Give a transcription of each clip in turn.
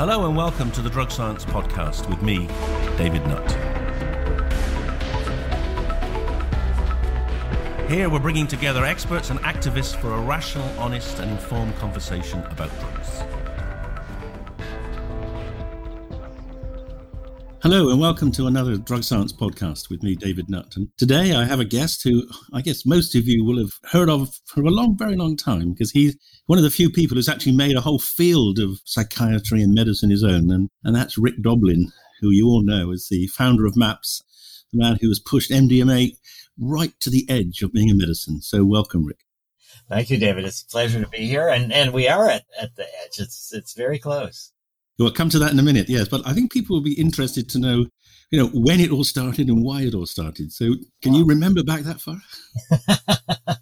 Hello and welcome to the Drug Science Podcast with me, David Nutt. Here we're bringing together experts and activists for a rational, honest, and informed conversation about drugs. Hello and welcome to another Drug Science podcast with me, David Nutt. And today I have a guest who I guess most of you will have heard of for a long, very long time because he's one of the few people who's actually made a whole field of psychiatry and medicine his own. And, and that's Rick Doblin, who you all know as the founder of MAPS, the man who has pushed MDMA right to the edge of being a medicine. So welcome, Rick. Thank you, David. It's a pleasure to be here. And, and we are at, at the edge. It's, it's very close. We'll come to that in a minute, yes. But I think people will be interested to know, you know, when it all started and why it all started. So, can you remember back that far?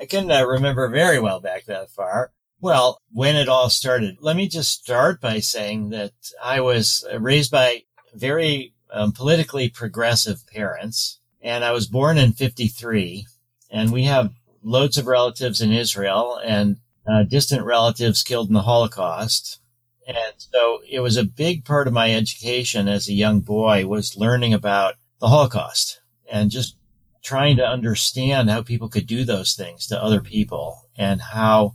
I can uh, remember very well back that far. Well, when it all started, let me just start by saying that I was raised by very um, politically progressive parents, and I was born in 53, and we have loads of relatives in Israel and uh, distant relatives killed in the Holocaust. And so it was a big part of my education as a young boy was learning about the Holocaust and just trying to understand how people could do those things to other people and how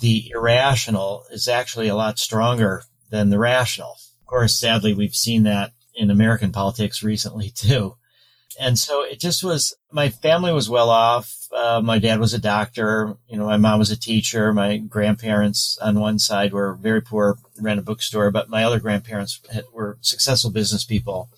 the irrational is actually a lot stronger than the rational. Of course, sadly, we've seen that in American politics recently too. And so it just was, my family was well off. Uh, my dad was a doctor. You know, my mom was a teacher. My grandparents on one side were very poor, ran a bookstore, but my other grandparents had, were successful business people.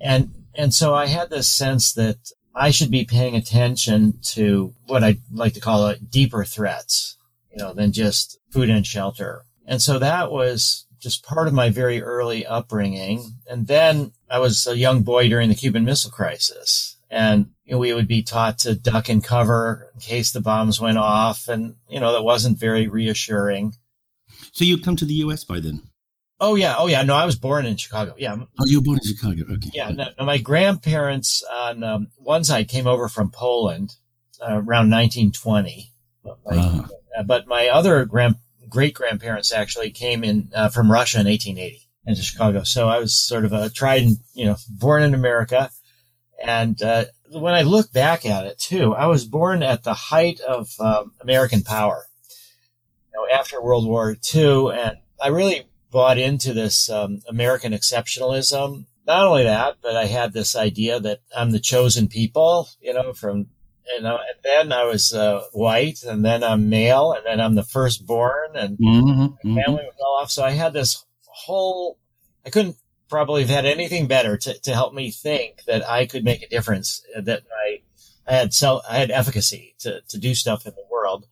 And, and so I had this sense that I should be paying attention to what I like to call deeper threats, you know, than just food and shelter. And so that was just part of my very early upbringing. And then I was a young boy during the Cuban Missile Crisis. And you know, we would be taught to duck and cover in case the bombs went off. And, you know, that wasn't very reassuring. So you'd come to the U.S. by then? Oh, yeah. Oh, yeah. No, I was born in Chicago. Yeah. Oh, you were born in Chicago. Okay. Yeah. No, my grandparents on um, one side came over from Poland uh, around 1920. But my, uh-huh. but my other grand great grandparents actually came in uh, from Russia in 1880 into Chicago. So I was sort of a tried and, you know, born in America. And, uh, when I look back at it too, I was born at the height of um, American power, you know, after World War II. And I really bought into this um, American exceptionalism. Not only that, but I had this idea that I'm the chosen people, you know, from you know, and then I was uh, white, and then I'm male, and then I'm the firstborn, and mm-hmm, my mm-hmm. family was all off. So I had this whole. I couldn't probably have had anything better to, to help me think that I could make a difference. That I I had self, I had efficacy to to do stuff in the world.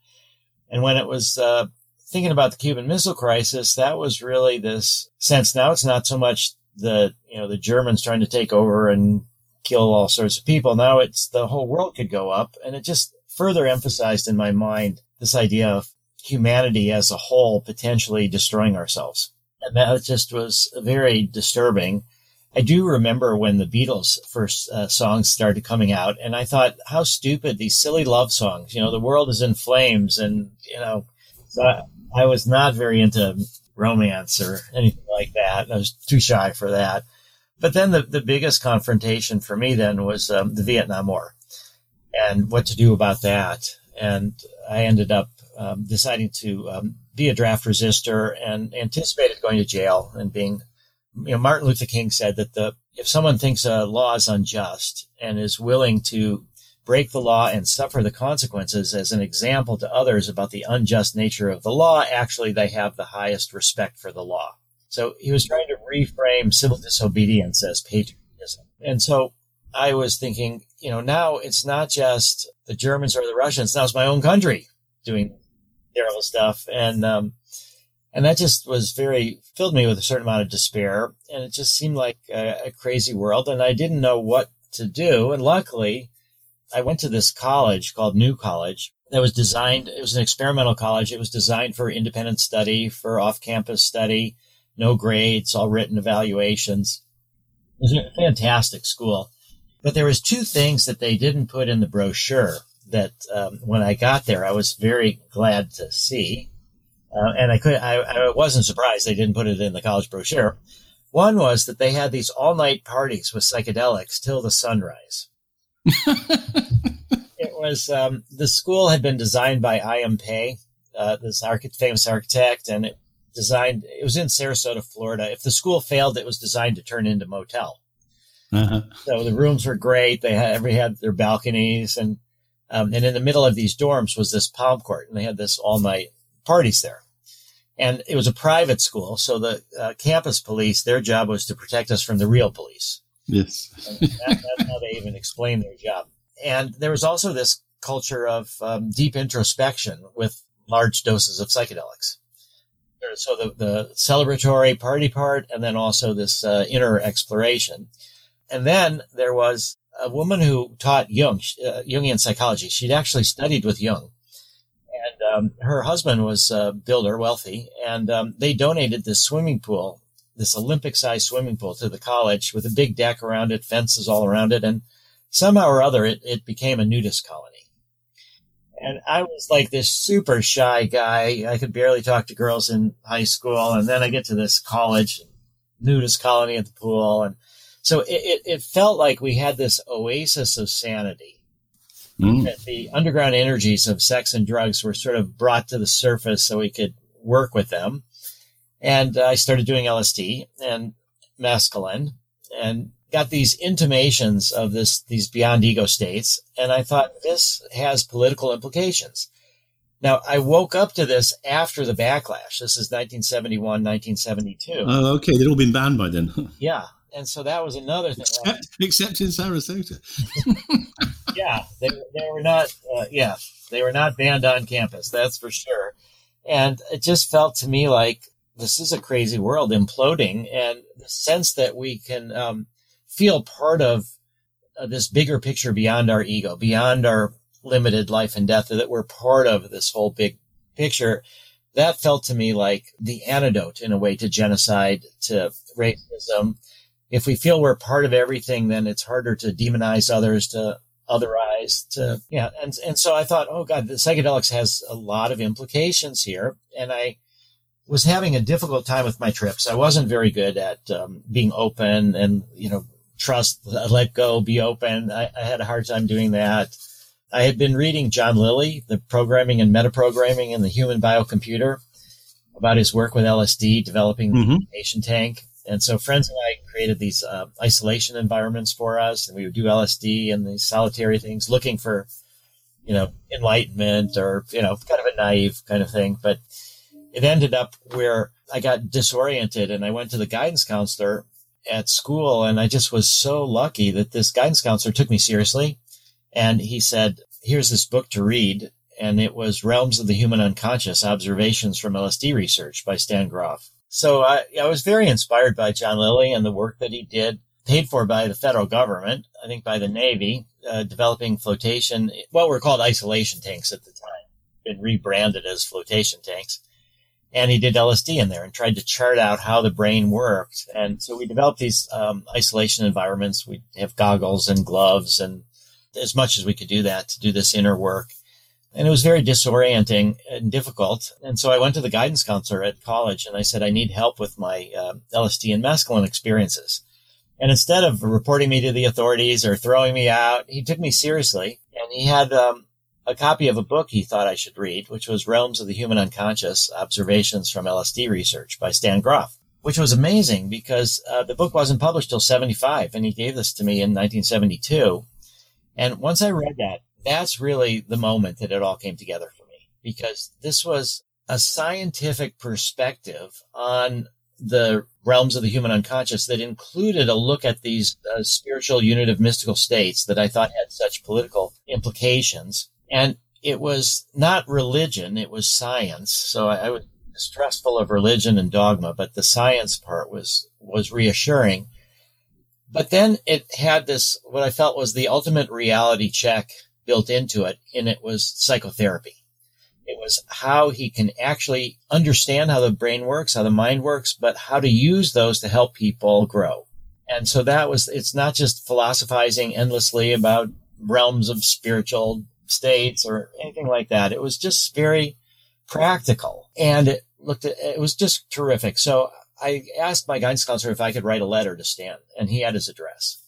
And when it was uh, thinking about the Cuban Missile Crisis, that was really this sense. Now it's not so much the you know the Germans trying to take over and kill all sorts of people. Now it's the whole world could go up. And it just further emphasized in my mind this idea of humanity as a whole potentially destroying ourselves. That just was very disturbing. I do remember when the Beatles first uh, songs started coming out and I thought how stupid these silly love songs, you know, the world is in flames and, you know, I, I was not very into romance or anything like that. I was too shy for that. But then the, the biggest confrontation for me then was um, the Vietnam War and what to do about that. And I ended up um, deciding to um, be a draft resistor and anticipated going to jail and being, you know, Martin Luther King said that the, if someone thinks a law is unjust and is willing to break the law and suffer the consequences as an example to others about the unjust nature of the law, actually they have the highest respect for the law. So he was trying to reframe civil disobedience as patriotism. And so I was thinking, you know, now it's not just the Germans or the Russians. Now it's my own country doing terrible stuff. And, um, And that just was very, filled me with a certain amount of despair. And it just seemed like a, a crazy world. And I didn't know what to do. And luckily, I went to this college called New College that was designed, it was an experimental college. It was designed for independent study, for off campus study, no grades, all written evaluations. It was a fantastic school. But there was two things that they didn't put in the brochure that um, when I got there, I was very glad to see. Uh, and I could, I, I wasn't surprised they didn't put it in the college brochure. One was that they had these all night parties with psychedelics till the sunrise. it was, um, the school had been designed by I.M. Pei, uh, this famous architect, and it designed, it was in Sarasota, Florida. If the school failed, it was designed to turn into motel. Uh-huh. So the rooms were great. They had, every had their balconies and, um, and in the middle of these dorms was this palm court and they had this all night parties there. And it was a private school. So the uh, campus police, their job was to protect us from the real police. Yes. that, that's how they even explain their job. And there was also this culture of um, deep introspection with large doses of psychedelics. So the, the celebratory party part, and then also this uh, inner exploration. And then there was a woman who taught Jung, uh, Jungian psychology. She'd actually studied with Jung. And um, her husband was a builder, wealthy, and um, they donated this swimming pool, this Olympic sized swimming pool to the college with a big deck around it, fences all around it. And somehow or other, it, it became a nudist colony. And I was like this super shy guy. I could barely talk to girls in high school. And then I get to this college, nudist colony at the pool. And so it, it, it felt like we had this oasis of sanity. Mm. That the underground energies of sex and drugs were sort of brought to the surface so we could work with them. And I started doing LSD and mescaline and got these intimations of this, these beyond ego states. And I thought this has political implications. Now, I woke up to this after the backlash. This is 1971, 1972. Oh, okay. They'd all been banned by then. yeah and so that was another thing. Except, except in Sarasota. yeah, they, they were not. Uh, yeah, they were not banned on campus. That's for sure. And it just felt to me like this is a crazy world imploding, and the sense that we can um, feel part of uh, this bigger picture beyond our ego, beyond our limited life and death, that we're part of this whole big picture. That felt to me like the antidote in a way to genocide, to racism, if we feel we're part of everything, then it's harder to demonize others, to otherize, to, yeah. And, and so I thought, oh God, the psychedelics has a lot of implications here. And I was having a difficult time with my trips. I wasn't very good at um, being open and, you know, trust, let go, be open. I, I had a hard time doing that. I had been reading John Lilly, the programming and metaprogramming in the human biocomputer about his work with LSD, developing mm-hmm. the patient tank. And so friends and I created these uh, isolation environments for us, and we would do LSD and these solitary things, looking for, you know, enlightenment or you know, kind of a naive kind of thing. But it ended up where I got disoriented, and I went to the guidance counselor at school, and I just was so lucky that this guidance counselor took me seriously, and he said, "Here's this book to read." And it was Realms of the Human Unconscious Observations from LSD Research by Stan Grof so I, I was very inspired by John Lilly and the work that he did, paid for by the federal government, I think by the Navy, uh, developing flotation, what were called isolation tanks at the time, been rebranded as flotation tanks. And he did LSD in there and tried to chart out how the brain worked. And so we developed these um, isolation environments. We have goggles and gloves and as much as we could do that to do this inner work. And it was very disorienting and difficult. And so I went to the guidance counselor at college and I said, I need help with my uh, LSD and mescaline experiences. And instead of reporting me to the authorities or throwing me out, he took me seriously and he had um, a copy of a book he thought I should read, which was Realms of the Human Unconscious Observations from LSD Research by Stan Grof, which was amazing because uh, the book wasn't published till 75 and he gave this to me in 1972. And once I read that, that's really the moment that it all came together for me because this was a scientific perspective on the realms of the human unconscious that included a look at these uh, spiritual of mystical states that I thought had such political implications. And it was not religion, it was science. So I, I would distrustful of religion and dogma, but the science part was was reassuring. But then it had this what I felt was the ultimate reality check built into it, and it was psychotherapy. It was how he can actually understand how the brain works, how the mind works, but how to use those to help people grow. And so that was, it's not just philosophizing endlessly about realms of spiritual states or anything like that. It was just very practical and it looked at, it was just terrific. So I asked my guidance counselor if I could write a letter to Stan and he had his address.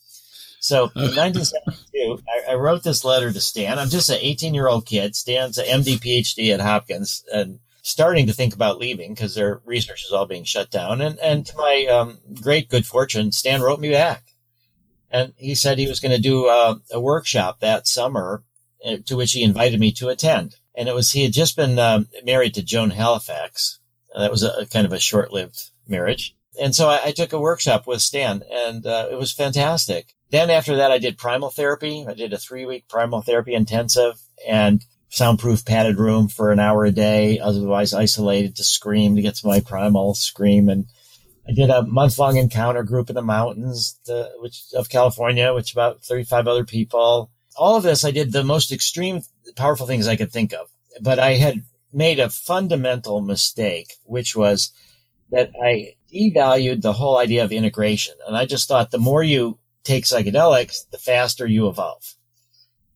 So in 1972, I, I, wrote this letter to Stan. I'm just an 18 year old kid. Stan's an MD PhD at Hopkins and starting to think about leaving because their research is all being shut down. And, and to my um, great good fortune, Stan wrote me back. And he said he was going to do a, a workshop that summer uh, to which he invited me to attend. And it was, he had just been um, married to Joan Halifax. That was a, a kind of a short lived marriage. And so I, I, took a workshop with Stan and uh, it was fantastic. Then after that, I did primal therapy. I did a three week primal therapy intensive and soundproof padded room for an hour a day, otherwise isolated to scream to get to my primal scream. And I did a month long encounter group in the mountains, to, which of California, which about 35 other people. All of this, I did the most extreme, powerful things I could think of, but I had made a fundamental mistake, which was that I devalued the whole idea of integration. And I just thought the more you take psychedelics, the faster you evolve.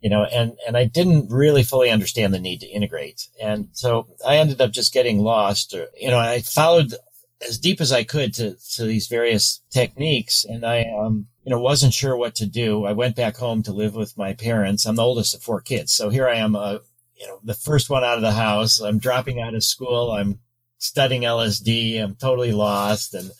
You know, and, and I didn't really fully understand the need to integrate. And so I ended up just getting lost. Or, you know, I followed as deep as I could to, to these various techniques. And I, um, you know, wasn't sure what to do. I went back home to live with my parents. I'm the oldest of four kids. So here I am, uh, you know, the first one out of the house. I'm dropping out of school. I'm studying LSD. I'm totally lost and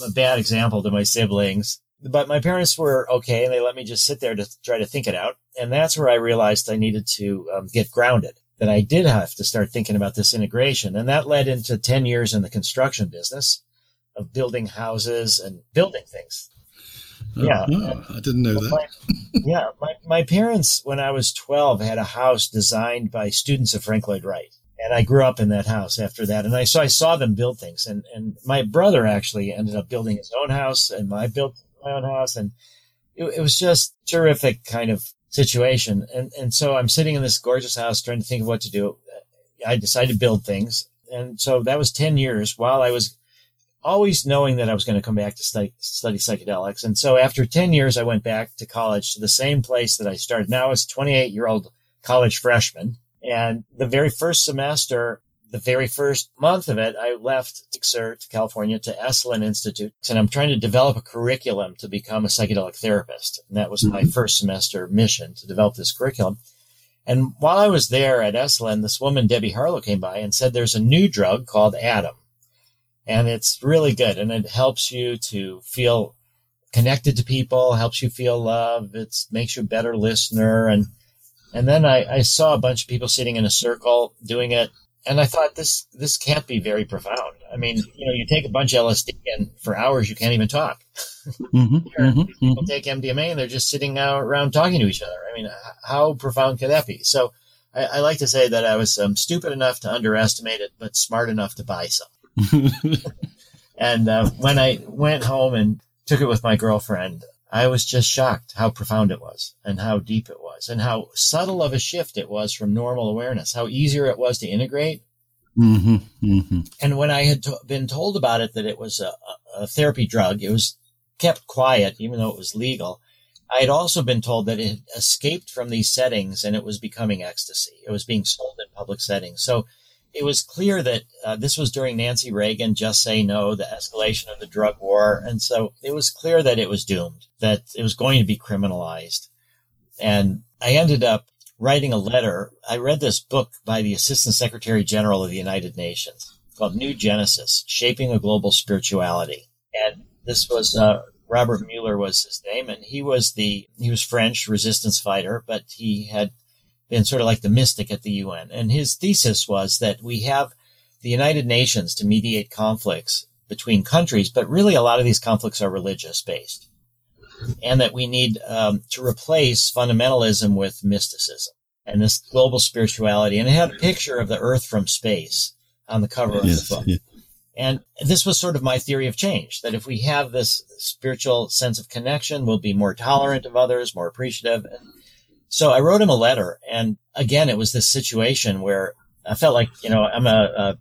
I'm a bad example to my siblings but my parents were okay and they let me just sit there to try to think it out. And that's where I realized I needed to um, get grounded, that I did have to start thinking about this integration. And that led into 10 years in the construction business of building houses and building things. Oh, yeah. I didn't know that. My, yeah. My, my parents, when I was 12, had a house designed by students of Frank Lloyd Wright. And I grew up in that house after that. And I, so I saw them build things. And, and my brother actually ended up building his own house and I built my own house. And it, it was just terrific kind of situation. And, and so I'm sitting in this gorgeous house trying to think of what to do. I decided to build things. And so that was 10 years while I was always knowing that I was going to come back to study, study psychedelics. And so after 10 years, I went back to college to the same place that I started now as a 28 year old college freshman. And the very first semester, the very first month of it, I left to California to Esalen Institute, and I'm trying to develop a curriculum to become a psychedelic therapist. And that was mm-hmm. my first semester mission to develop this curriculum. And while I was there at Esalen, this woman, Debbie Harlow, came by and said, there's a new drug called Adam. And it's really good. And it helps you to feel connected to people, helps you feel love. It makes you a better listener. And, and then I, I saw a bunch of people sitting in a circle doing it and I thought this this can't be very profound. I mean, you know, you take a bunch of LSD and for hours you can't even talk. Mm-hmm, mm-hmm, people mm-hmm. take MDMA and they're just sitting around talking to each other. I mean, how profound could that be? So I, I like to say that I was um, stupid enough to underestimate it, but smart enough to buy some. and uh, when I went home and took it with my girlfriend, I was just shocked how profound it was and how deep it was and how subtle of a shift it was from normal awareness, how easier it was to integrate. Mm-hmm, mm-hmm. And when I had to- been told about it, that it was a, a therapy drug, it was kept quiet, even though it was legal. I had also been told that it had escaped from these settings and it was becoming ecstasy. It was being sold in public settings. So it was clear that uh, this was during Nancy Reagan, just say no, the escalation of the drug war. And so it was clear that it was doomed, that it was going to be criminalized. And I ended up writing a letter. I read this book by the Assistant Secretary General of the United Nations called New Genesis, Shaping a Global Spirituality. And this was, uh, Robert Muller was his name, and he was the, he was French resistance fighter, but he had been sort of like the mystic at the UN. And his thesis was that we have the United Nations to mediate conflicts between countries, but really a lot of these conflicts are religious based. And that we need um, to replace fundamentalism with mysticism and this global spirituality. And it had a picture of the earth from space on the cover of yes, the book. Yeah. And this was sort of my theory of change that if we have this spiritual sense of connection, we'll be more tolerant of others, more appreciative. So I wrote him a letter. And again, it was this situation where I felt like, you know, I'm a, a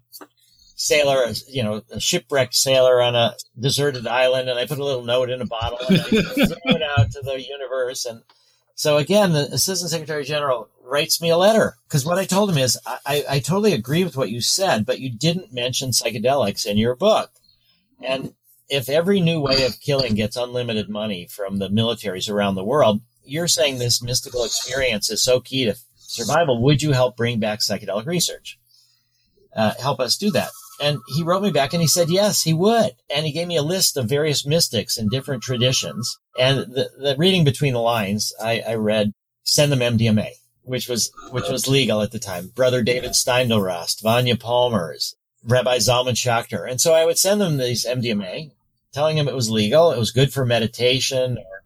sailor, you know, a shipwrecked sailor on a deserted island. And I put a little note in a bottle and I threw it out to the universe. And so again, the assistant secretary general writes me a letter because what I told him is I, I totally agree with what you said, but you didn't mention psychedelics in your book. And if every new way of killing gets unlimited money from the militaries around the world, you're saying this mystical experience is so key to survival. Would you help bring back psychedelic research? Uh, help us do that. And he wrote me back and he said, yes, he would. And he gave me a list of various mystics in different traditions. And the, the reading between the lines, I, I read, send them MDMA which was which was legal at the time. Brother David Steindl-Rast, Vanya Palmers, Rabbi Zalman Schachter, and so I would send them these MDMA, telling them it was legal, it was good for meditation or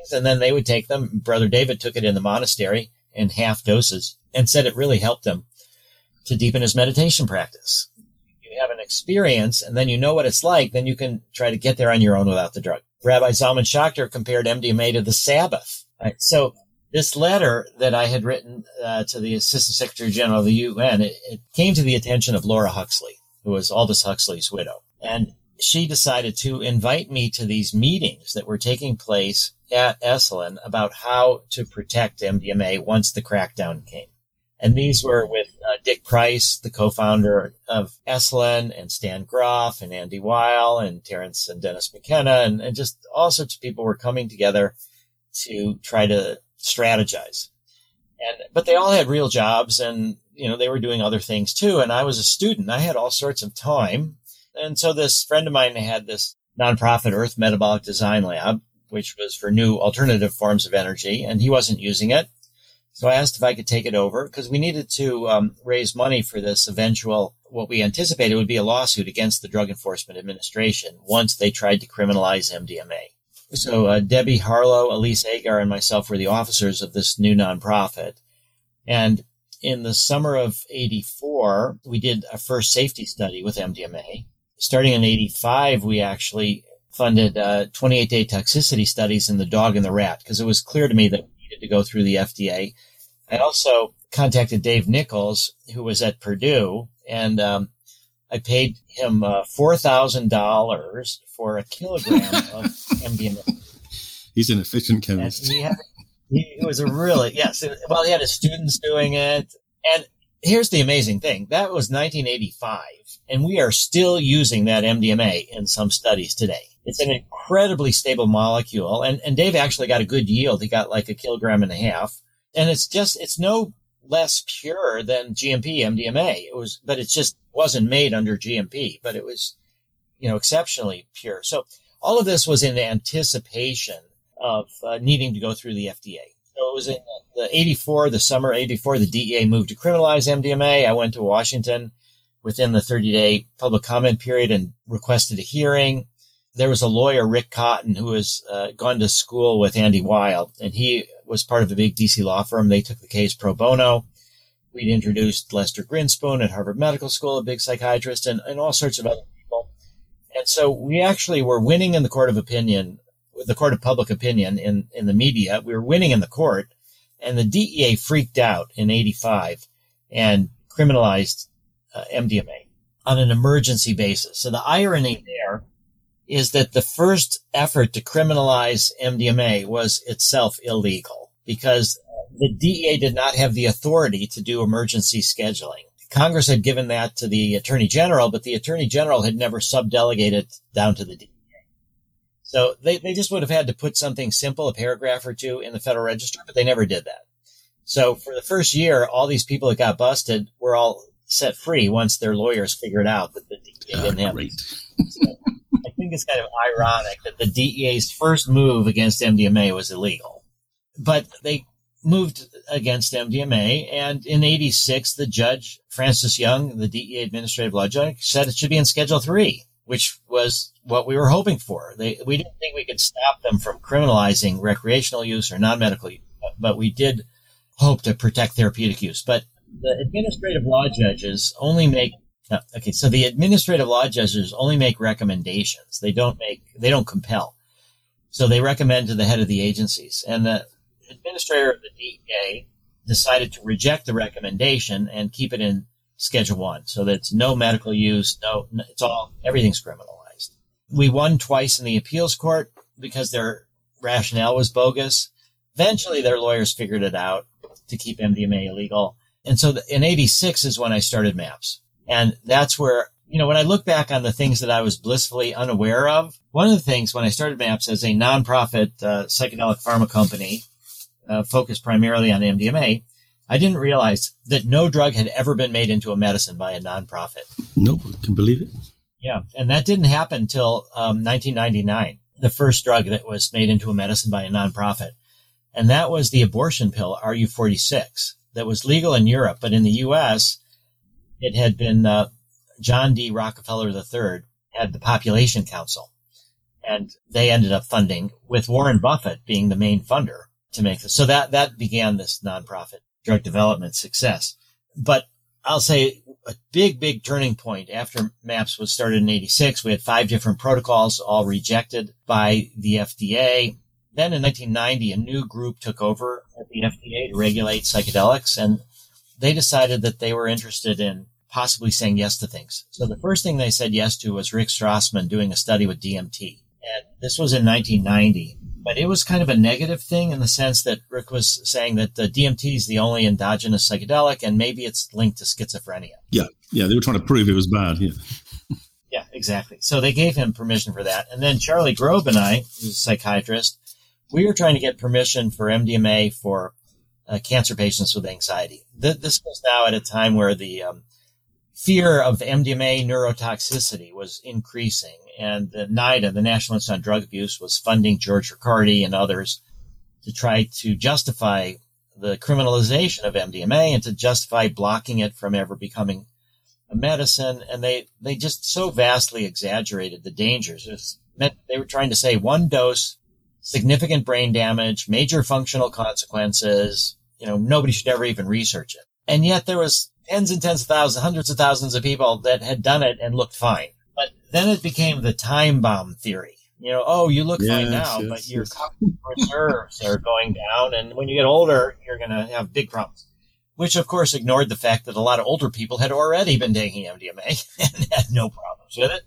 things, and then they would take them. Brother David took it in the monastery in half doses and said it really helped him to deepen his meditation practice. You have an experience, and then you know what it's like. Then you can try to get there on your own without the drug. Rabbi Zalman Schachter compared MDMA to the Sabbath. Right? So this letter that I had written uh, to the Assistant Secretary General of the UN, it, it, came to the attention of Laura Huxley, who was Aldous Huxley's widow. And she decided to invite me to these meetings that were taking place at Esalen about how to protect MDMA once the crackdown came. And these were with uh, Dick Price, the co-founder of Esalen, and Stan Grof, and Andy Weil, and Terence and Dennis McKenna, and, and just all sorts of people were coming together to try to strategize. And, but they all had real jobs and, you know, they were doing other things too. And I was a student. I had all sorts of time. And so this friend of mine had this nonprofit Earth Metabolic Design Lab, which was for new alternative forms of energy, and he wasn't using it. So I asked if I could take it over because we needed to um, raise money for this eventual, what we anticipated would be a lawsuit against the Drug Enforcement Administration once they tried to criminalize MDMA. So uh, Debbie Harlow, Alise Agar, and myself were the officers of this new nonprofit. And in the summer of 84, we did a first safety study with MDMA. Starting in 85, we actually funded uh, 28 day toxicity studies in the dog and the rat because it was clear to me that we needed to go through the FDA. I also contacted Dave Nichols, who was at Purdue, and um, I paid him uh, four thousand dollars for a kilogram of MDMA. He's an efficient chemist. He, had, he, was a really yes. Well, he had his students doing it, and here's the amazing thing: that was 1985, and we are still using that MDMA in some studies today. It's an incredibly stable molecule, and and Dave actually got a good yield. He got like a kilogram and a half, and it's just it's no less pure than GMP MDMA. It was, but it just wasn't made under GMP, but it was, you know, exceptionally pure. So all of this was in anticipation of uh, needing to go through the FDA. So it was in the 84, the summer 84, the DEA moved to criminalize MDMA. I went to Washington within the 30 day public comment period and requested a hearing. There was a lawyer, Rick Cotton, who has uh, gone to school with Andy Weil, and he was part of a big DC law firm. They took the case pro bono. We'd introduced Lester Grinspoon at Harvard Medical School, a big psychiatrist, and, and all sorts of other people. And so we actually were winning in the court of opinion, the court of public opinion in, in the media. We were winning in the court, and the DEA freaked out in 85 and criminalized uh, MDMA on an emergency basis. So the irony there is that the first effort to criminalize MDMA was itself illegal because the DEA did not have the authority to do emergency scheduling. Congress had given that to the attorney general, but the attorney general had never subdelegated down to the DEA. So they, they just would have had to put something simple, a paragraph or two in the federal register, but they never did that. So for the first year, all these people that got busted were all set free once their lawyers figured out that the DEA didn't have. Great. So I think it's kind of ironic that the DEA's first move against MDMA was illegal, but they moved against MDMA. And in 86, the judge, Francis Young, the DEA administrative law judge, said it should be in Schedule 3, which was what we were hoping for. They, we didn't think we could stop them from criminalizing recreational use or non-medical use, but we did hope to protect therapeutic use. But the administrative law judges only make okay, so the administrative law judges only make recommendations. They don't make, they don't compel. So they recommend to the head of the agencies. And the administrator of the DEA decided to reject the recommendation and keep it in Schedule One, so that it's no medical use, no, it's all everything's criminalized. We won twice in the appeals court because their rationale was bogus. Eventually, their lawyers figured it out to keep MDMA illegal, and so in '86 is when I started MAPS, and that's where you know when I look back on the things that I was blissfully unaware of. One of the things when I started MAPS as a nonprofit uh, psychedelic pharma company uh, focused primarily on MDMA, I didn't realize that no drug had ever been made into a medicine by a nonprofit. Nope, can believe it. Yeah, and that didn't happen until um, 1999. The first drug that was made into a medicine by a nonprofit, and that was the abortion pill RU46 that was legal in Europe, but in the U.S. it had been uh, John D. Rockefeller III had the Population Council, and they ended up funding with Warren Buffett being the main funder to make this. So that, that began this nonprofit drug development success. But I'll say a big, big turning point after MAPS was started in 86. We had five different protocols, all rejected by the FDA. Then in 1990, a new group took over at the FDA to regulate psychedelics and they decided that they were interested in possibly saying yes to things. So the first thing they said yes to was Rick Strassman doing a study with DMT. And this was in 1990 but it was kind of a negative thing in the sense that Rick was saying that the DMT is the only endogenous psychedelic, and maybe it's linked to schizophrenia. Yeah, yeah, they were trying to prove it was bad. Yeah, yeah, exactly. So they gave him permission for that, and then Charlie Grob and I, who's a psychiatrist, we were trying to get permission for MDMA for uh, cancer patients with anxiety. Th- this was now at a time where the um, fear of MDMA neurotoxicity was increasing and the NIDA, the National Institute on Drug Abuse, was funding George Ricaurte and others to try to justify the criminalization of MDMA and to justify blocking it from ever becoming a medicine. And they, they just so vastly exaggerated the dangers. It meant they were trying to say one dose, significant brain damage, major functional consequences. You know, nobody should ever even research it. And yet there was tens and tens of thousands, hundreds of thousands of people that had done it and looked fine. But then it became the time bomb theory. You know, oh, you look yes, fine now, yes, but your reserves are going down. And when you get older, you're going to have big problems. Which, of course, ignored the fact that a lot of older people had already been taking MDMA and had no problems with it.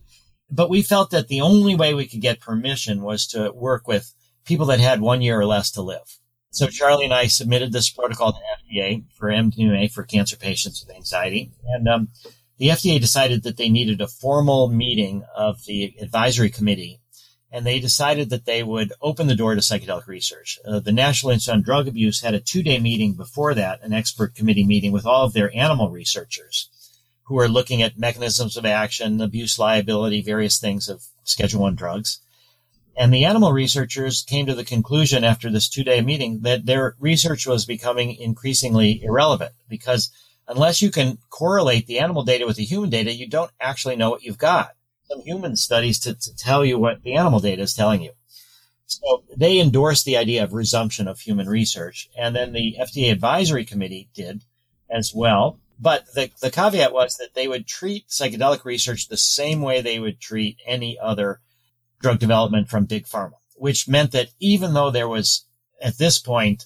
But we felt that the only way we could get permission was to work with people that had one year or less to live. So Charlie and I submitted this protocol to FDA for MDMA for cancer patients with anxiety. And um, the FDA decided that they needed a formal meeting of the advisory committee, and they decided that they would open the door to psychedelic research. Uh, the National Institute on Drug Abuse had a two-day meeting before that, an expert committee meeting with all of their animal researchers who are looking at mechanisms of action, abuse liability, various things of Schedule One drugs. And the animal researchers came to the conclusion after this two-day meeting that their research was becoming increasingly irrelevant because unless you can correlate the animal data with the human data, you don't actually know what you've got. Some human studies to, to tell you what the animal data is telling you. So they endorsed the idea of resumption of human research. And then the FDA advisory committee did as well. But the, the caveat was that they would treat psychedelic research the same way they would treat any other drug development from big pharma, which meant that even though there was at this point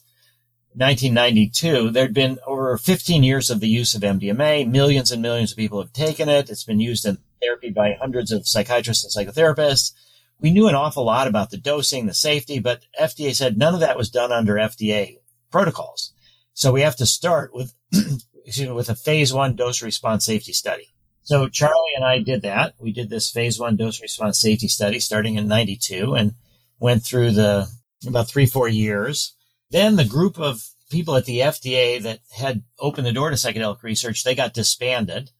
1992, there'd been over 15 years of the use of MDMA. Millions and millions of people have taken it. It's been used in therapy by hundreds of psychiatrists and psychotherapists. We knew an awful lot about the dosing, the safety, but FDA said none of that was done under FDA protocols. So we have to start with, excuse me, with a phase one dose response safety study. So Charlie and I did that. We did this phase one dose response safety study starting in 92 and went through the about three, four years then the group of people at the FDA that had opened the door to psychedelic research, they got disbanded.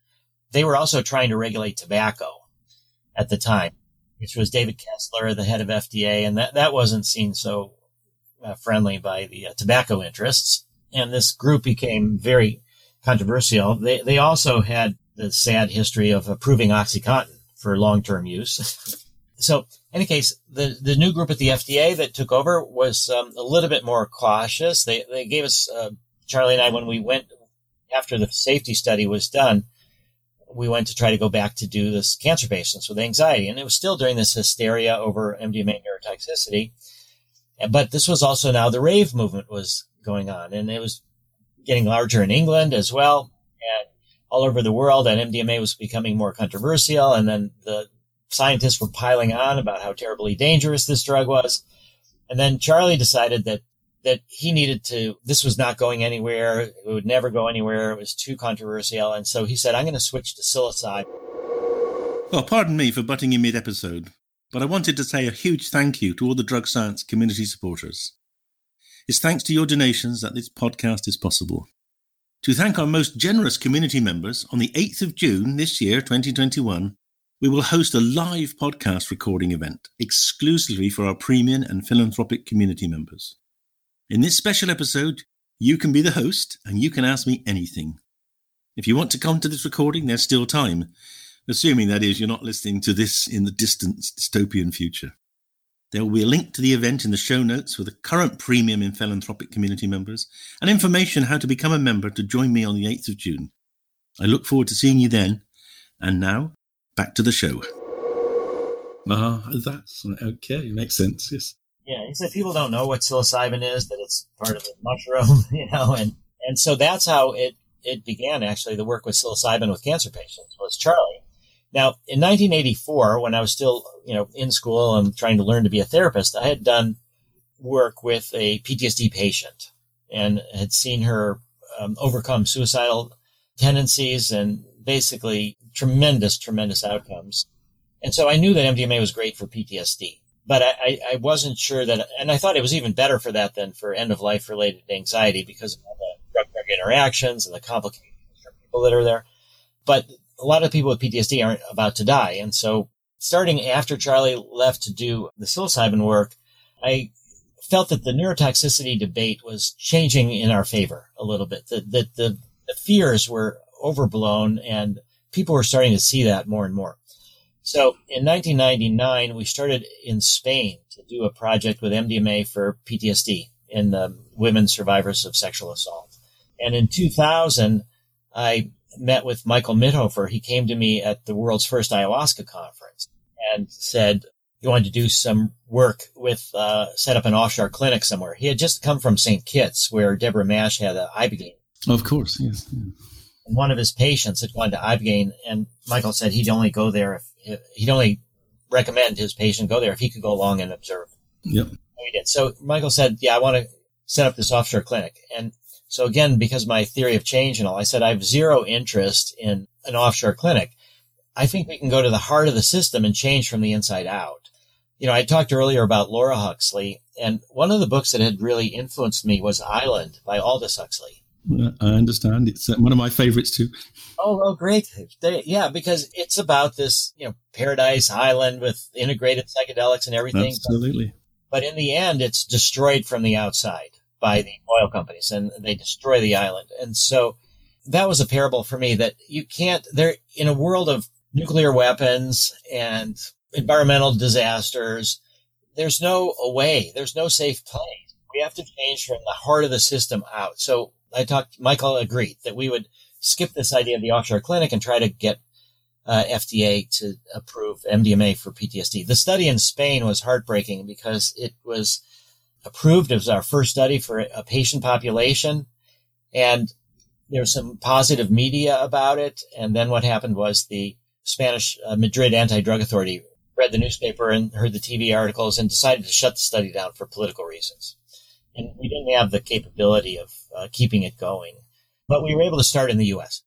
They were also trying to regulate tobacco at the time, which was David Kessler, the head of FDA, and that, that wasn't seen so uh, friendly by the uh, tobacco interests. And this group became very controversial. They, they also had the sad history of approving OxyContin for long-term use. so in any case, the, the new group at the FDA that took over was um, a little bit more cautious. They, they gave us, uh, Charlie and I, when we went after the safety study was done, we went to try to go back to do this cancer patients with anxiety. And it was still during this hysteria over MDMA neurotoxicity. But this was also now the rave movement was going on and it was getting larger in England as well. And all over the world and MDMA was becoming more controversial. And then the scientists were piling on about how terribly dangerous this drug was. And then Charlie decided that that he needed to, this was not going anywhere. It would never go anywhere. It was too controversial. And so he said, I'm going to switch to psilocybin. Well, pardon me for butting in mid episode, but I wanted to say a huge thank you to all the drug science community supporters. It's thanks to your donations that this podcast is possible. To thank our most generous community members, on the 8th of June this year, 2021, we will host a live podcast recording event exclusively for our premium and philanthropic community members. In this special episode, you can be the host and you can ask me anything. If you want to come to this recording, there's still time, assuming that is you're not listening to this in the distant dystopian future. There will be a link to the event in the show notes for the current premium in philanthropic community members and information how to become a member to join me on the 8th of June. I look forward to seeing you then. And now, back to the show. Ah, uh, that's okay. Makes sense. Yes. Yeah, he said people don't know what psilocybin is, that it's part of a mushroom, you know, and and so that's how it it began. Actually, the work with psilocybin with cancer patients was Charlie. Now, in 1984, when I was still, you know, in school and trying to learn to be a therapist, I had done work with a PTSD patient and had seen her um, overcome suicidal tendencies and basically tremendous, tremendous outcomes. And so I knew that MDMA was great for PTSD but I, I wasn't sure that, and I thought it was even better for that than for end of life related anxiety because of all the drug drug interactions and the complications for people that are there. But a lot of people with PTSD aren't about to die. And so starting after Charlie left to do the psilocybin work, I felt that the neurotoxicity debate was changing in our favor a little bit, that, that the, the fears were overblown and people were starting to see that more and more. So in 1999, we started in Spain to do a project with MDMA for PTSD in the women survivors of sexual assault. And in 2000, I met with Michael Mithoefer. He came to me at the world's first ayahuasca conference and said he wanted to do some work with, uh, set up an offshore clinic somewhere. He had just come from St. Kitts where Deborah Mash had a Ibogaine. Of course, yes. Yeah. One of his patients had gone to Ibogaine and Michael said he'd only go there if he'd only recommend his patient go there if he could go along and observe. Yep. he did. So Michael said, yeah, I want to set up this offshore clinic. And so again, because my theory of change and all, I said, I have zero interest in an offshore clinic. I think we can go to the heart of the system and change from the inside out. You know, I talked earlier about Laura Huxley and one of the books that had really influenced me was Island by Aldous Huxley. I understand. It's uh, one of my favorites too. Oh, oh, great. They, yeah, because it's about this, you know, paradise island with integrated psychedelics and everything. Absolutely. But, but in the end, it's destroyed from the outside by the oil companies and they destroy the island. And so that was a parable for me that you can't, there in a world of nuclear weapons and environmental disasters, there's no way, there's no safe place. We have to change from the heart of the system out. So I talked, Michael agreed that we would skip this idea of the offshore clinic and try to get uh, FDA to approve MDMA for PTSD. The study in Spain was heartbreaking because it was approved. It was our first study for a patient population and there was some positive media about it. And then what happened was the Spanish uh, Madrid anti-drug authority read the newspaper and heard the TV articles and decided to shut the study down for political reasons. And we didn't have the capability of uh, keeping it going but we were able to start in the U.S.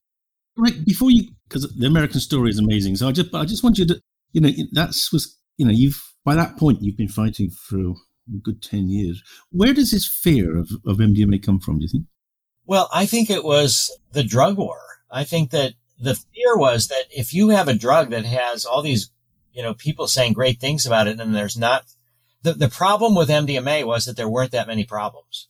Right before you, because the American story is amazing. So I just, I just want you to, you know, that's was, you know, you've by that point you've been fighting a good ten years. Where does this fear of, of MDMA come from? Do you think? Well, I think it was the drug war. I think that the fear was that if you have a drug that has all these, you know, people saying great things about it, and there's not the, the problem with MDMA was that there weren't that many problems.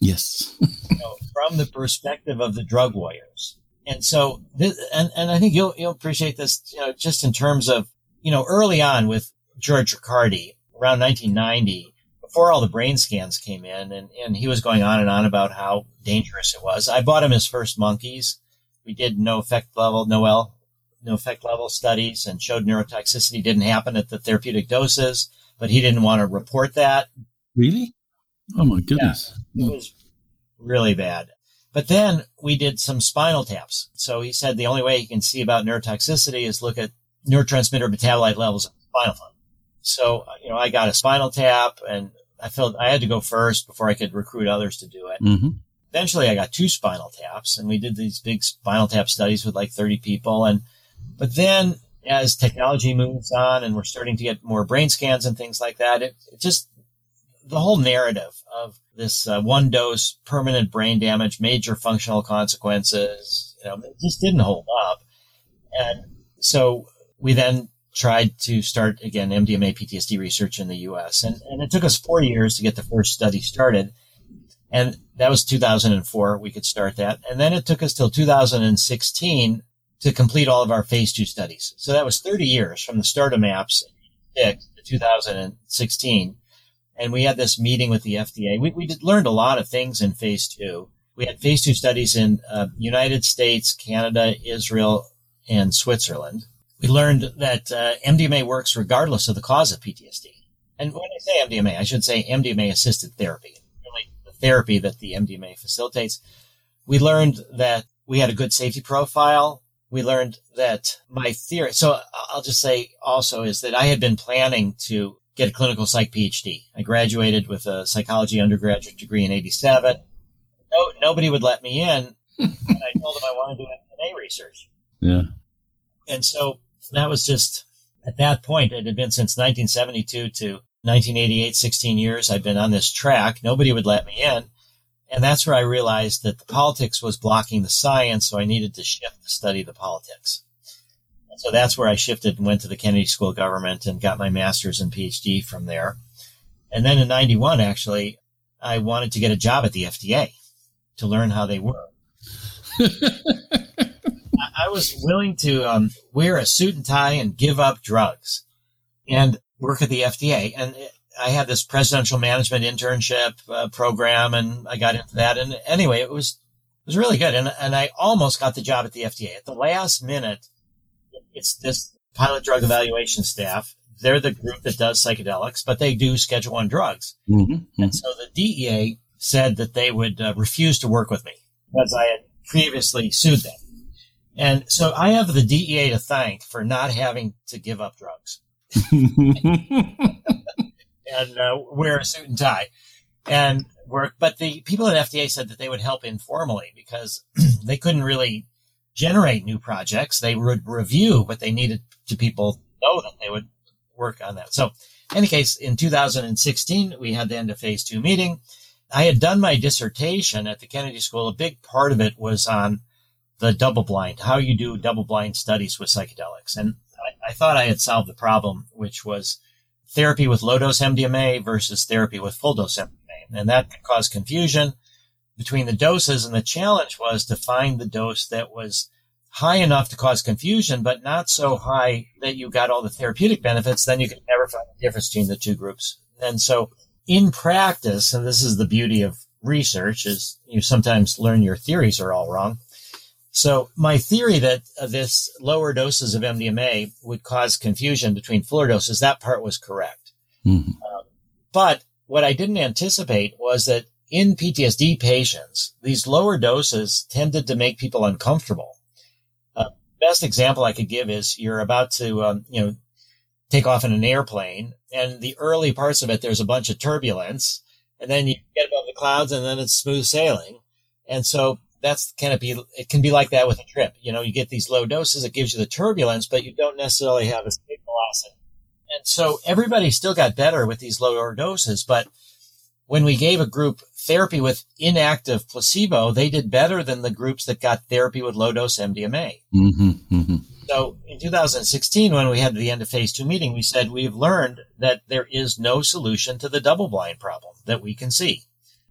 Yes. you know, from the perspective of the drug warriors. And so, this, and, and I think you'll, you'll appreciate this, you know, just in terms of, you know, early on with George Ricaurte around 1990, before all the brain scans came in and, and he was going on and on about how dangerous it was. I bought him his first monkeys. We did no effect level, Noel no effect level studies and showed neurotoxicity didn't happen at the therapeutic doses, but he didn't want to report that. Really? Oh my goodness. Yeah, it was really bad. But then we did some spinal taps. So he said the only way he can see about neurotoxicity is look at neurotransmitter metabolite levels in spinal fluid. So, you know, I got a spinal tap and I felt I had to go first before I could recruit others to do it. Mm-hmm. Eventually I got two spinal taps and we did these big spinal tap studies with like 30 people. And, but then as technology moves on and we're starting to get more brain scans and things like that, it, it just, the whole narrative of this uh, one dose permanent brain damage, major functional consequences, you know, it just didn't hold up. And so we then tried to start again MDMA PTSD research in the US. And, and it took us four years to get the first study started. And that was 2004. We could start that. And then it took us till 2016 to complete all of our phase two studies. So that was 30 years from the start of MAPS to 2016. And we had this meeting with the FDA. We, we did, learned a lot of things in phase two. We had phase two studies in uh, United States, Canada, Israel, and Switzerland we learned that uh, MDMA works regardless of the cause of PTSD. And when I say MDMA, I should say MDMA assisted therapy, really the therapy that the MDMA facilitates. We learned that we had a good safety profile. We learned that my theory, so I'll just say also is that I had been planning to get a clinical psych PhD. I graduated with a psychology undergraduate degree in 87. No, nobody would let me in. and I told them I wanted to do MDMA research. Yeah. And so that was just at that point, it had been since 1972 to 1988, 16 years. I'd been on this track. Nobody would let me in. And that's where I realized that the politics was blocking the science. So I needed to shift to study the politics. And so that's where I shifted and went to the Kennedy School of Government and got my master's and PhD from there. And then in 91, actually, I wanted to get a job at the FDA to learn how they work. I was willing to um, wear a suit and tie and give up drugs and work at the FDA. And I had this presidential management internship uh, program, and I got into that. And anyway, it was it was really good, and and I almost got the job at the FDA at the last minute. It's this pilot drug evaluation staff. They're the group that does psychedelics, but they do Schedule One drugs. Mm-hmm. Mm-hmm. And so the DEA said that they would uh, refuse to work with me because I had previously sued them. And so I have the DEA to thank for not having to give up drugs and uh, wear a suit and tie and work. But the people at FDA said that they would help informally because they couldn't really generate new projects. They would review, what they needed to people know that they would work on that. So in any case, in 2016, we had the end of phase two meeting. I had done my dissertation at the Kennedy School. A big part of it was on the double blind, how you do double blind studies with psychedelics. And I, I thought I had solved the problem, which was therapy with low dose MDMA versus therapy with full dose MDMA. And that could cause confusion between the doses. And the challenge was to find the dose that was high enough to cause confusion, but not so high that you got all the therapeutic benefits. Then you could never find the difference between the two groups. And so in practice, and this is the beauty of research is you sometimes learn your theories are all wrong. So my theory that uh, this lower doses of MDMA would cause confusion between fuller doses, that part was correct. Mm-hmm. Um, but what I didn't anticipate was that in PTSD patients, these lower doses tended to make people uncomfortable. Uh, best example I could give is you're about to, um, you know, take off in an airplane and the early parts of it, there's a bunch of turbulence and then you get above the clouds and then it's smooth sailing. And so that's kind of be it can be like that with a trip. You know, you get these low doses, it gives you the turbulence, but you don't necessarily have a escape velocity. And so everybody still got better with these lower doses, but when we gave a group therapy with inactive placebo, they did better than the groups that got therapy with low dose MDMA. Mm-hmm, mm-hmm. So in 2016, when we had the end of phase two meeting, we said we've learned that there is no solution to the double blind problem that we can see.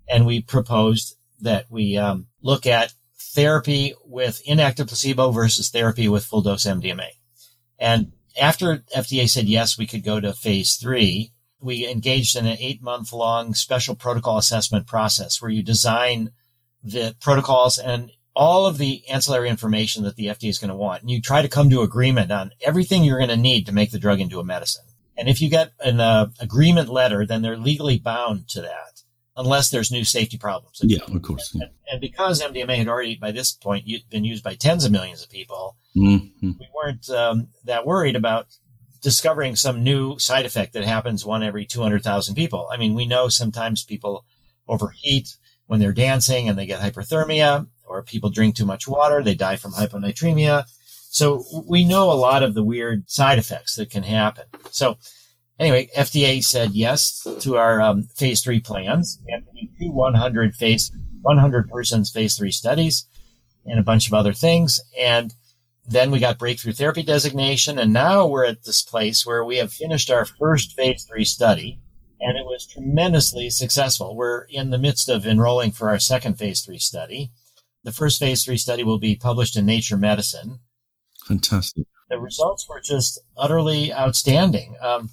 And we proposed that we um, look at therapy with inactive placebo versus therapy with full dose MDMA. And after FDA said yes, we could go to phase three. We engaged in an eight month long special protocol assessment process where you design the protocols and all of the ancillary information that the FDA is going to want. And you try to come to agreement on everything you're going to need to make the drug into a medicine. And if you get an uh, agreement letter, then they're legally bound to that unless there's new safety problems. Yeah, of course. And, and, because MDMA had already, by this point, been used by tens of millions of people, mm-hmm. we weren't um, that worried about discovering some new side effect that happens one every 200,000 people. I mean, we know sometimes people overheat when they're dancing and they get hyperthermia, or people drink too much water, they die from hyponatremia. So we know a lot of the weird side effects that can happen. So anyway, FDA said yes to our um, phase three plans. We have to do two 100 phase, 100 persons phase three studies and a bunch of other things. And then we got breakthrough therapy designation. And now we're at this place where we have finished our first phase three study and it was tremendously successful. We're in the midst of enrolling for our second phase three study. The first phase three study will be published in Nature Medicine. Fantastic. The results were just utterly outstanding. Um,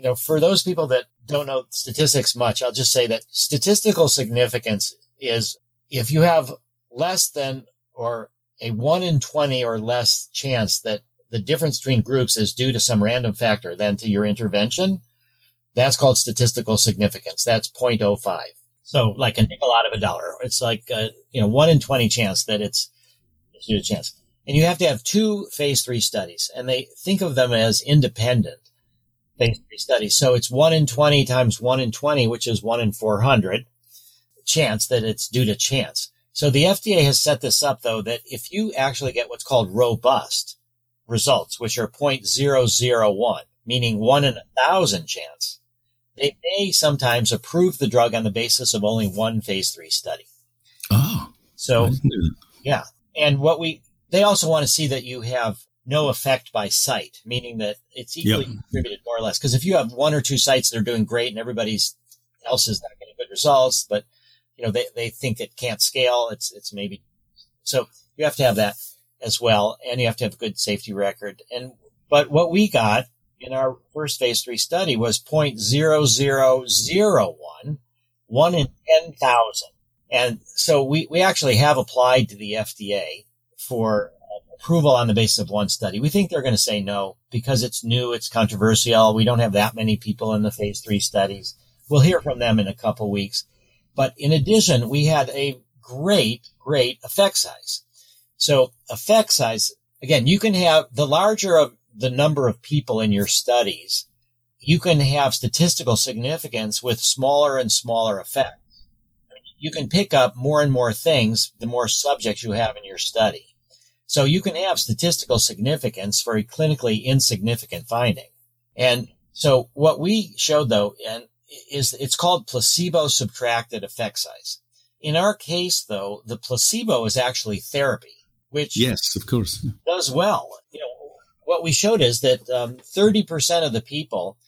you know, for those people that don't know statistics much, I'll just say that statistical significance is if you have less than or a one in 20 or less chance that the difference between groups is due to some random factor than to your intervention, that's called statistical significance. That's 0.05. So like a nickel out of a dollar. It's like, a, you know, one in 20 chance that it's, it's due to chance. And you have to have two phase three studies and they think of them as independent phase three studies. So it's one in 20 times one in 20, which is one in 400 chance that it's due to chance. So the FDA has set this up though that if you actually get what's called robust results, which are 0.001, meaning one in a thousand chance, they may sometimes approve the drug on the basis of only one phase three study. Oh. So yeah. And what we, they also want to see that you have no effect by site, meaning that it's equally yep. distributed more or less. Because if you have one or two sites that are doing great and everybody's else is not getting good results, but you know they, they think it can't scale, it's it's maybe so you have to have that as well, and you have to have a good safety record. And but what we got in our first phase three study was 0.0001, one in 10,000. And so we, we actually have applied to the FDA for approval on the basis of one study. We think they're going to say no because it's new, it's controversial. We don't have that many people in the phase three studies. We'll hear from them in a couple weeks. But in addition, we had a great, great effect size. So effect size, again, you can have the larger of the number of people in your studies, you can have statistical significance with smaller and smaller effects. You can pick up more and more things the more subjects you have in your study. So you can have statistical significance for a clinically insignificant finding. And so what we showed though, and is it's called placebo subtracted effect size. In our case though, the placebo is actually therapy, which yes, of course does well. You know, what we showed is that um, 30% of the people,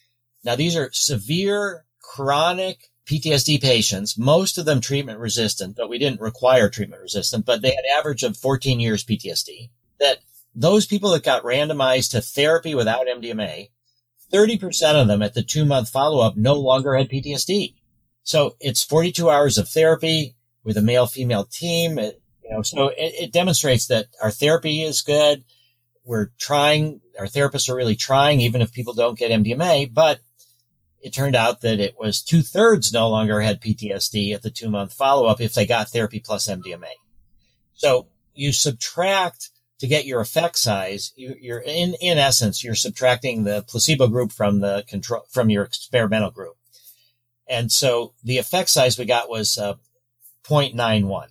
now these are severe chronic PTSD patients, most of them treatment resistant, but we didn't require treatment resistant, but they had average of 14 years PTSD. That those people that got randomized to therapy without MDMA, 30% of them at the two month follow up no longer had PTSD. So it's 42 hours of therapy with a male female team. It, you know, so it, it demonstrates that our therapy is good. We're trying, our therapists are really trying, even if people don't get MDMA, but it turned out that it was two thirds no longer had PTSD at the two month follow up if they got therapy plus MDMA. So you subtract to get your effect size. You, are in, in essence, you're subtracting the placebo group from the control, from your experimental group. And so the effect size we got was uh, 0.91,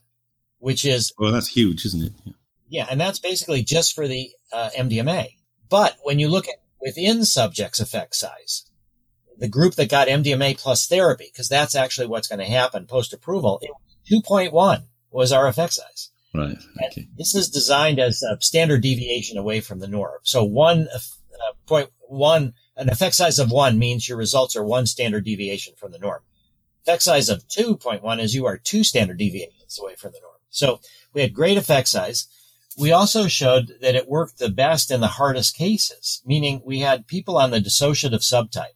which is. Well, that's huge, isn't it? Yeah. yeah and that's basically just for the uh, MDMA. But when you look at within subjects effect size, the group that got MDMA plus therapy, because that's actually what's going to happen post approval, 2.1 was our effect size. Right. Okay. this is designed as a standard deviation away from the norm. So one uh, point one, an effect size of one means your results are one standard deviation from the norm. Effect size of 2.1 is you are two standard deviations away from the norm. So we had great effect size. We also showed that it worked the best in the hardest cases, meaning we had people on the dissociative subtype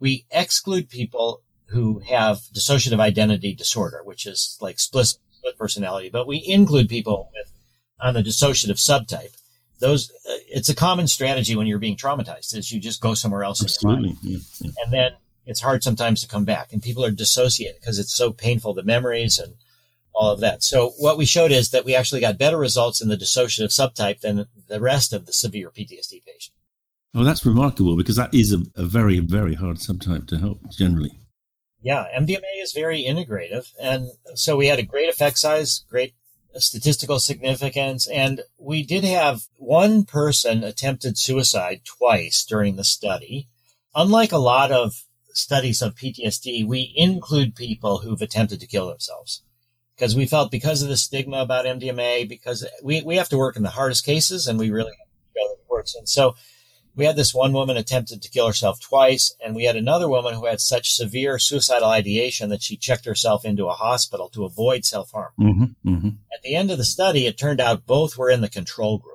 we exclude people who have dissociative identity disorder, which is like split personality, but we include people with on the dissociative subtype. Those uh, it's a common strategy when you're being traumatized is you just go somewhere else. Absolutely, yeah, yeah. and then it's hard sometimes to come back, and people are dissociated because it's so painful the memories and all of that. So what we showed is that we actually got better results in the dissociative subtype than the rest of the severe PTSD patient. Oh, that's remarkable because that is a, a very, very hard subtype to help generally. Yeah, MDMA is very integrative. And so we had a great effect size, great statistical significance. And we did have one person attempted suicide twice during the study. Unlike a lot of studies of PTSD, we include people who've attempted to kill themselves because we felt because of the stigma about MDMA, because we, we have to work in the hardest cases and we really have to that it works. And so we had this one woman attempted to kill herself twice, and we had another woman who had such severe suicidal ideation that she checked herself into a hospital to avoid self harm. Mm-hmm, mm-hmm. At the end of the study, it turned out both were in the control group.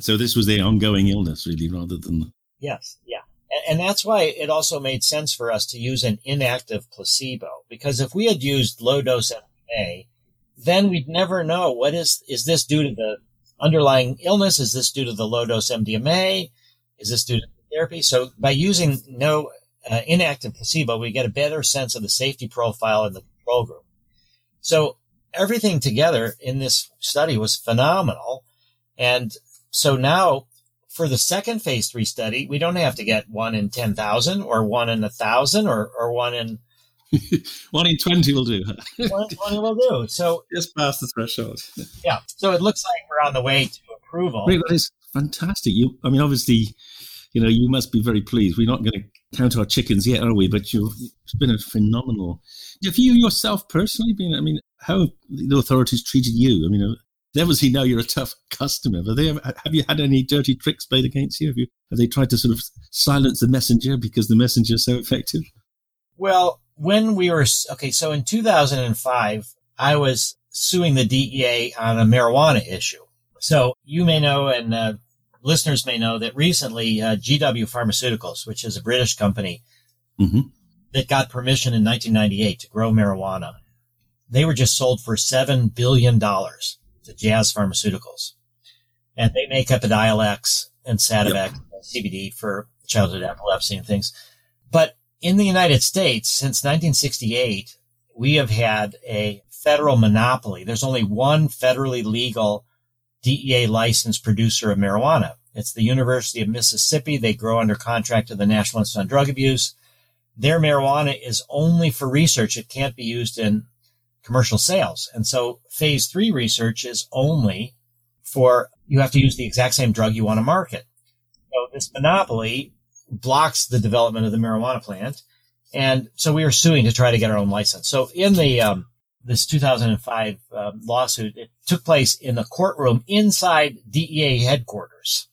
So this was the ongoing illness, really, rather than. Yes, yeah. And, and that's why it also made sense for us to use an inactive placebo, because if we had used low dose MDMA, then we'd never know what is, is this due to the underlying illness? Is this due to the low dose MDMA? Is this due to therapy? So by using no uh, inactive placebo, we get a better sense of the safety profile in the control group. So everything together in this study was phenomenal. And so now for the second phase three study, we don't have to get one in 10,000 or one in a thousand or, or one in one in 20 will do. one, one will do. So just past the threshold. yeah. So it looks like we're on the way to approval. Great, that is fantastic. You, I mean, obviously, you know, you must be very pleased. We're not going to count our chickens yet, are we? But you've it's been a phenomenal. Have you yourself personally been? I mean, how have the authorities treated you? I mean, they obviously know you're a tough customer, but they have, have you had any dirty tricks played against you? Have you have they tried to sort of silence the messenger because the messenger is so effective? Well, when we were okay, so in 2005, I was suing the DEA on a marijuana issue. So you may know, and uh, listeners may know that recently uh, GW Pharmaceuticals, which is a British company mm-hmm. that got permission in 1998 to grow marijuana, they were just sold for seven billion dollars to Jazz Pharmaceuticals, and they make Epidiolex and Sativex, yep. CBD for childhood epilepsy and things. But in the United States, since 1968, we have had a federal monopoly. There's only one federally legal DEA licensed producer of marijuana. It's the University of Mississippi. They grow under contract to the National Institute on Drug Abuse. Their marijuana is only for research. It can't be used in commercial sales. And so phase three research is only for, you have to use the exact same drug you want to market. So this monopoly blocks the development of the marijuana plant. And so we were suing to try to get our own license. So in the, um, this 2005 uh, lawsuit, it took place in the courtroom inside DEA headquarters.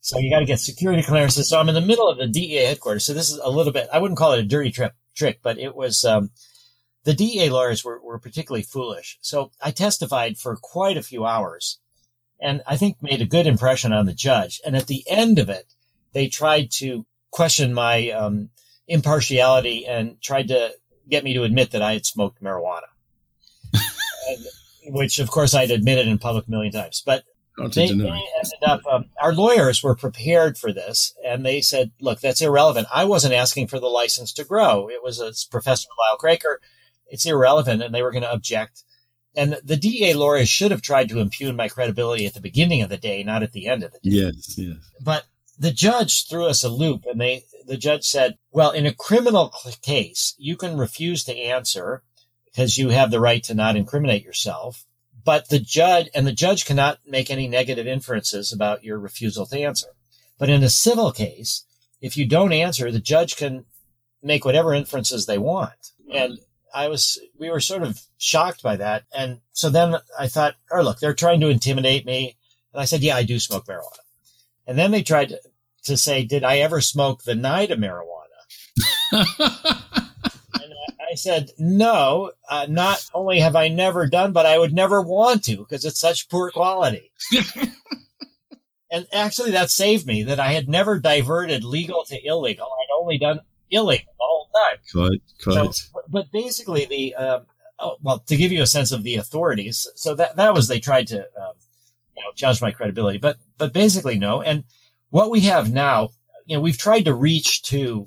So you got to get security clearances. So I'm in the middle of the DEA headquarters. So this is a little bit, I wouldn't call it a dirty trip, trick, but it was, um, the DEA lawyers were, were particularly foolish. So I testified for quite a few hours and I think made a good impression on the judge. And at the end of it, they tried to question my um, impartiality and tried to get me to admit that I had smoked marijuana, and, which of course I'd admitted in public a million times. But they, they, ended up, um, our lawyers were prepared for this and they said, look, that's irrelevant. I wasn't asking for the license to grow. It was a Professor Lyle Craker. It's irrelevant. And they were going to object. And the DEA lawyers should have tried to impugn my credibility at the beginning of the day, not at the end of the day. Yes, yes. But the judge threw us a loop and they, the judge said, well, in a criminal case, you can refuse to answer because you have the right to not incriminate yourself. But the judge and the judge cannot make any negative inferences about your refusal to answer. But in a civil case, if you don't answer, the judge can make whatever inferences they want. And I was, we were sort of shocked by that. And so then I thought, oh, look, they're trying to intimidate me. And I said, yeah, I do smoke marijuana. And then they tried to, to say, did I ever smoke the NIDA marijuana? and I said, no, uh, not only have I never done, but I would never want to because it's such poor quality. and actually that saved me that I had never diverted legal to illegal. I'd only done illegal the whole time. Quite, quite. So, but basically the, uh, oh, well, to give you a sense of the authorities. So that, that was, they tried to, um, you know, judge my credibility, but, but basically no. And what we have now, you know, we've tried to reach to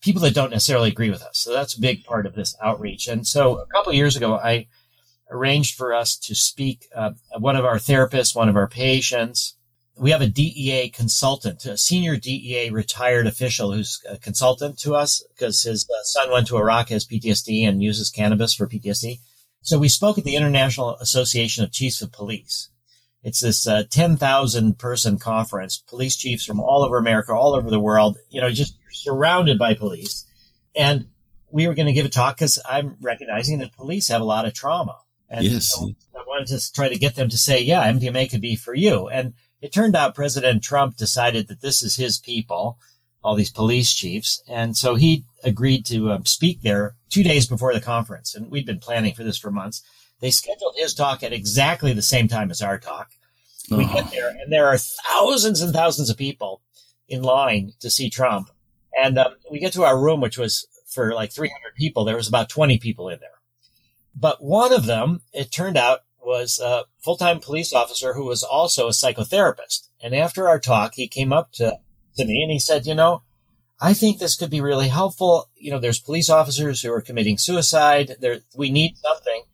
people that don't necessarily agree with us. So that's a big part of this outreach. And so a couple of years ago, I arranged for us to speak, uh, one of our therapists, one of our patients, we have a DEA consultant, a senior DEA retired official who's a consultant to us because his uh, son went to Iraq, has PTSD and uses cannabis for PTSD. So we spoke at the International Association of Chiefs of Police. It's this uh, 10,000 person conference, police chiefs from all over America, all over the world, you know, just surrounded by police. And we were going to give a talk because I'm recognizing that police have a lot of trauma. And yes. So I wanted to try to get them to say, yeah, MDMA could be for you. And it turned out President Trump decided that this is his people, all these police chiefs. And so he agreed to um, speak there two days before the conference. And we'd been planning for this for months. They scheduled his talk at exactly the same time as our talk. Oh. We get there and there are thousands and thousands of people in line to see Trump. And um, we get to our room, which was for like 300 people. There was about 20 people in there. But one of them, it turned out, was a full-time police officer who was also a psychotherapist. And after our talk, he came up to, to me and he said, you know, I think this could be really helpful. You know, there's police officers who are committing suicide. There, we need something.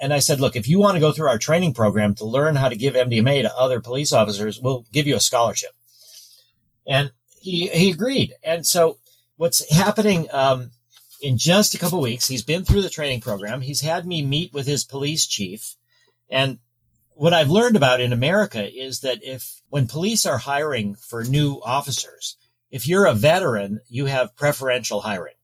And I said, look, if you want to go through our training program to learn how to give MDMA to other police officers, we'll give you a scholarship. And he, he agreed. And so what's happening, um, in just a couple weeks, he's been through the training program. He's had me meet with his police chief and what I've learned about in America is that if, when police are hiring for new officers, if you're a veteran, you have preferential hiring.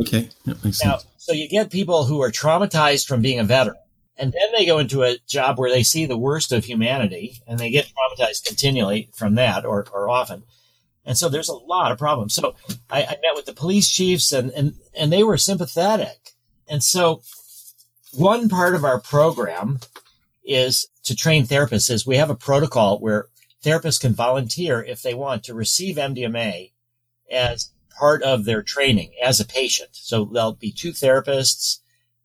Okay. That makes now, sense. So you get people who are traumatized from being a veteran. And then they go into a job where they see the worst of humanity and they get traumatized continually from that or, or often. And so there's a lot of problems. So I, I met with the police chiefs and, and, and they were sympathetic. And so one part of our program is to train therapists is we have a protocol where therapists can volunteer if they want to receive MDMA as part of their training as a patient. So there'll be two therapists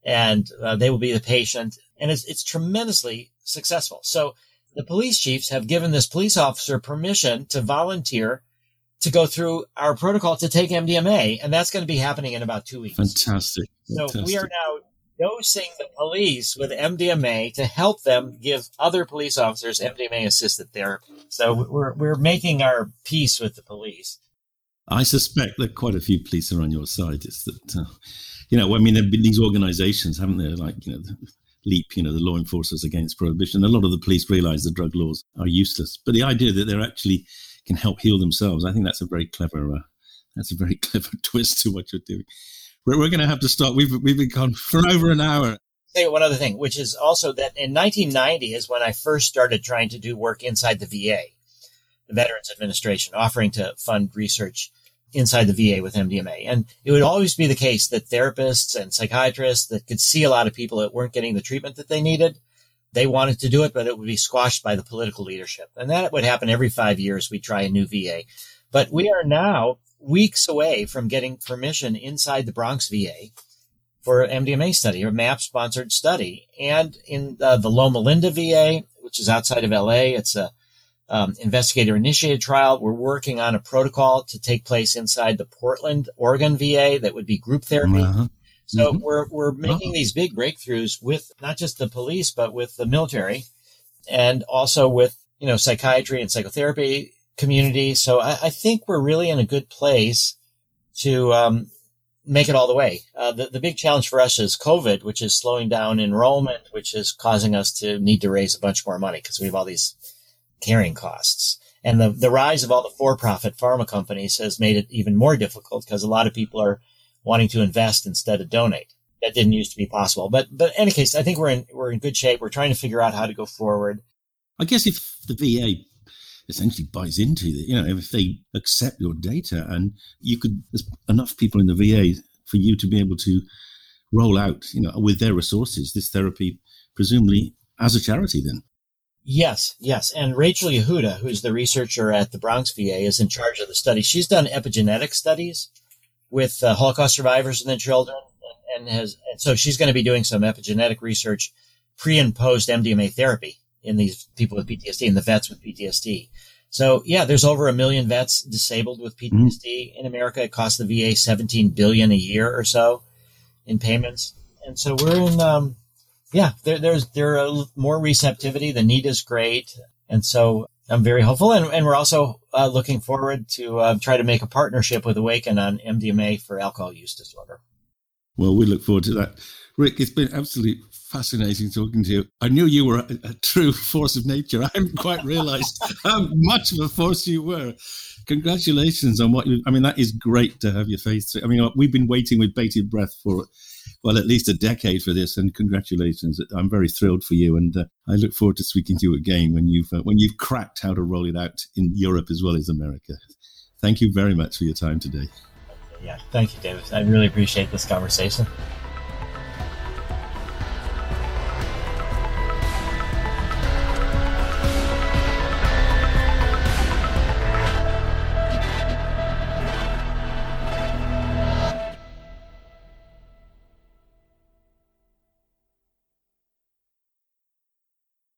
and uh, they will be the patient and it's, it's tremendously successful. So the police chiefs have given this police officer permission to volunteer to go through our protocol to take MDMA. And that's going to be happening in about two weeks. Fantastic. Fantastic. So we are now dosing the police with MDMA to help them give other police officers MDMA assisted therapy. So we're, we're making our peace with the police. I suspect that quite a few police are on your side. It's that, uh, you know, I mean, there have been these organizations, haven't there? Like, you know, LEAP, you know, the Law Enforcers Against Prohibition. A lot of the police realize the drug laws are useless. But the idea that they're actually can help heal themselves, I think that's a very clever, uh, that's a very clever twist to what you're doing. We're, we're going to have to stop. We've we've been gone for over an hour. Say one other thing, which is also that in 1990 is when I first started trying to do work inside the VA, the Veterans Administration, offering to fund research inside the VA with MDMA. And it would always be the case that therapists and psychiatrists that could see a lot of people that weren't getting the treatment that they needed, they wanted to do it, but it would be squashed by the political leadership. And that would happen every five years. We try a new VA. But we are now weeks away from getting permission inside the Bronx VA for MDMA study or MAPS sponsored study. And in uh, the Loma Linda VA, which is outside of LA, it's a um, investigator initiated trial. We're working on a protocol to take place inside the Portland, Oregon VA that would be group therapy. Uh-huh. So mm-hmm. we're, we're making uh-huh. these big breakthroughs with not just the police, but with the military and also with, you know, psychiatry and psychotherapy community. So I, I, think we're really in a good place to um, make it all the way. Uh, the, the big challenge for us is COVID, which is slowing down enrollment, which is causing us to need to raise a bunch more money because we have all these carrying costs. And the, the rise of all the for-profit pharma companies has made it even more difficult because a lot of people are wanting to invest instead of donate. That didn't used to be possible. But, but in any case, I think we're in, we're in good shape. We're trying to figure out how to go forward. I guess if the VA essentially buys into it. You know, if they accept your data, and you could, there's enough people in the VA for you to be able to roll out, you know, with their resources, this therapy, presumably as a charity. Then, yes, yes, and Rachel Yehuda, who's the researcher at the Bronx VA, is in charge of the study. She's done epigenetic studies with uh, Holocaust survivors and their children, and has, and so she's going to be doing some epigenetic research pre and post MDMA therapy in these people with PTSD and the vets with PTSD. So yeah, there's over a million vets disabled with PTSD mm-hmm. in America. It costs the VA 17 billion a year or so in payments. And so we're in, um, yeah, there, there's, there are more receptivity. The need is great. And so I'm very hopeful. And, and we're also uh, looking forward to uh, try to make a partnership with Awakn on MDMA for alcohol use disorder. Well, we look forward to that. Rick, it's been absolutely fascinating talking to you. I knew you were a, a true force of nature. I hadn't quite realized how much of a force you were. Congratulations on what you. I mean, that is great to have your face. I mean, we've been waiting with bated breath for, well, at least a decade for this, and congratulations. I'm very thrilled for you, and uh, I look forward to speaking to you again when you've uh, when you've cracked how to roll it out in Europe as well as America. Thank you very much for your time today. Yeah, thank you, David. I really appreciate this conversation.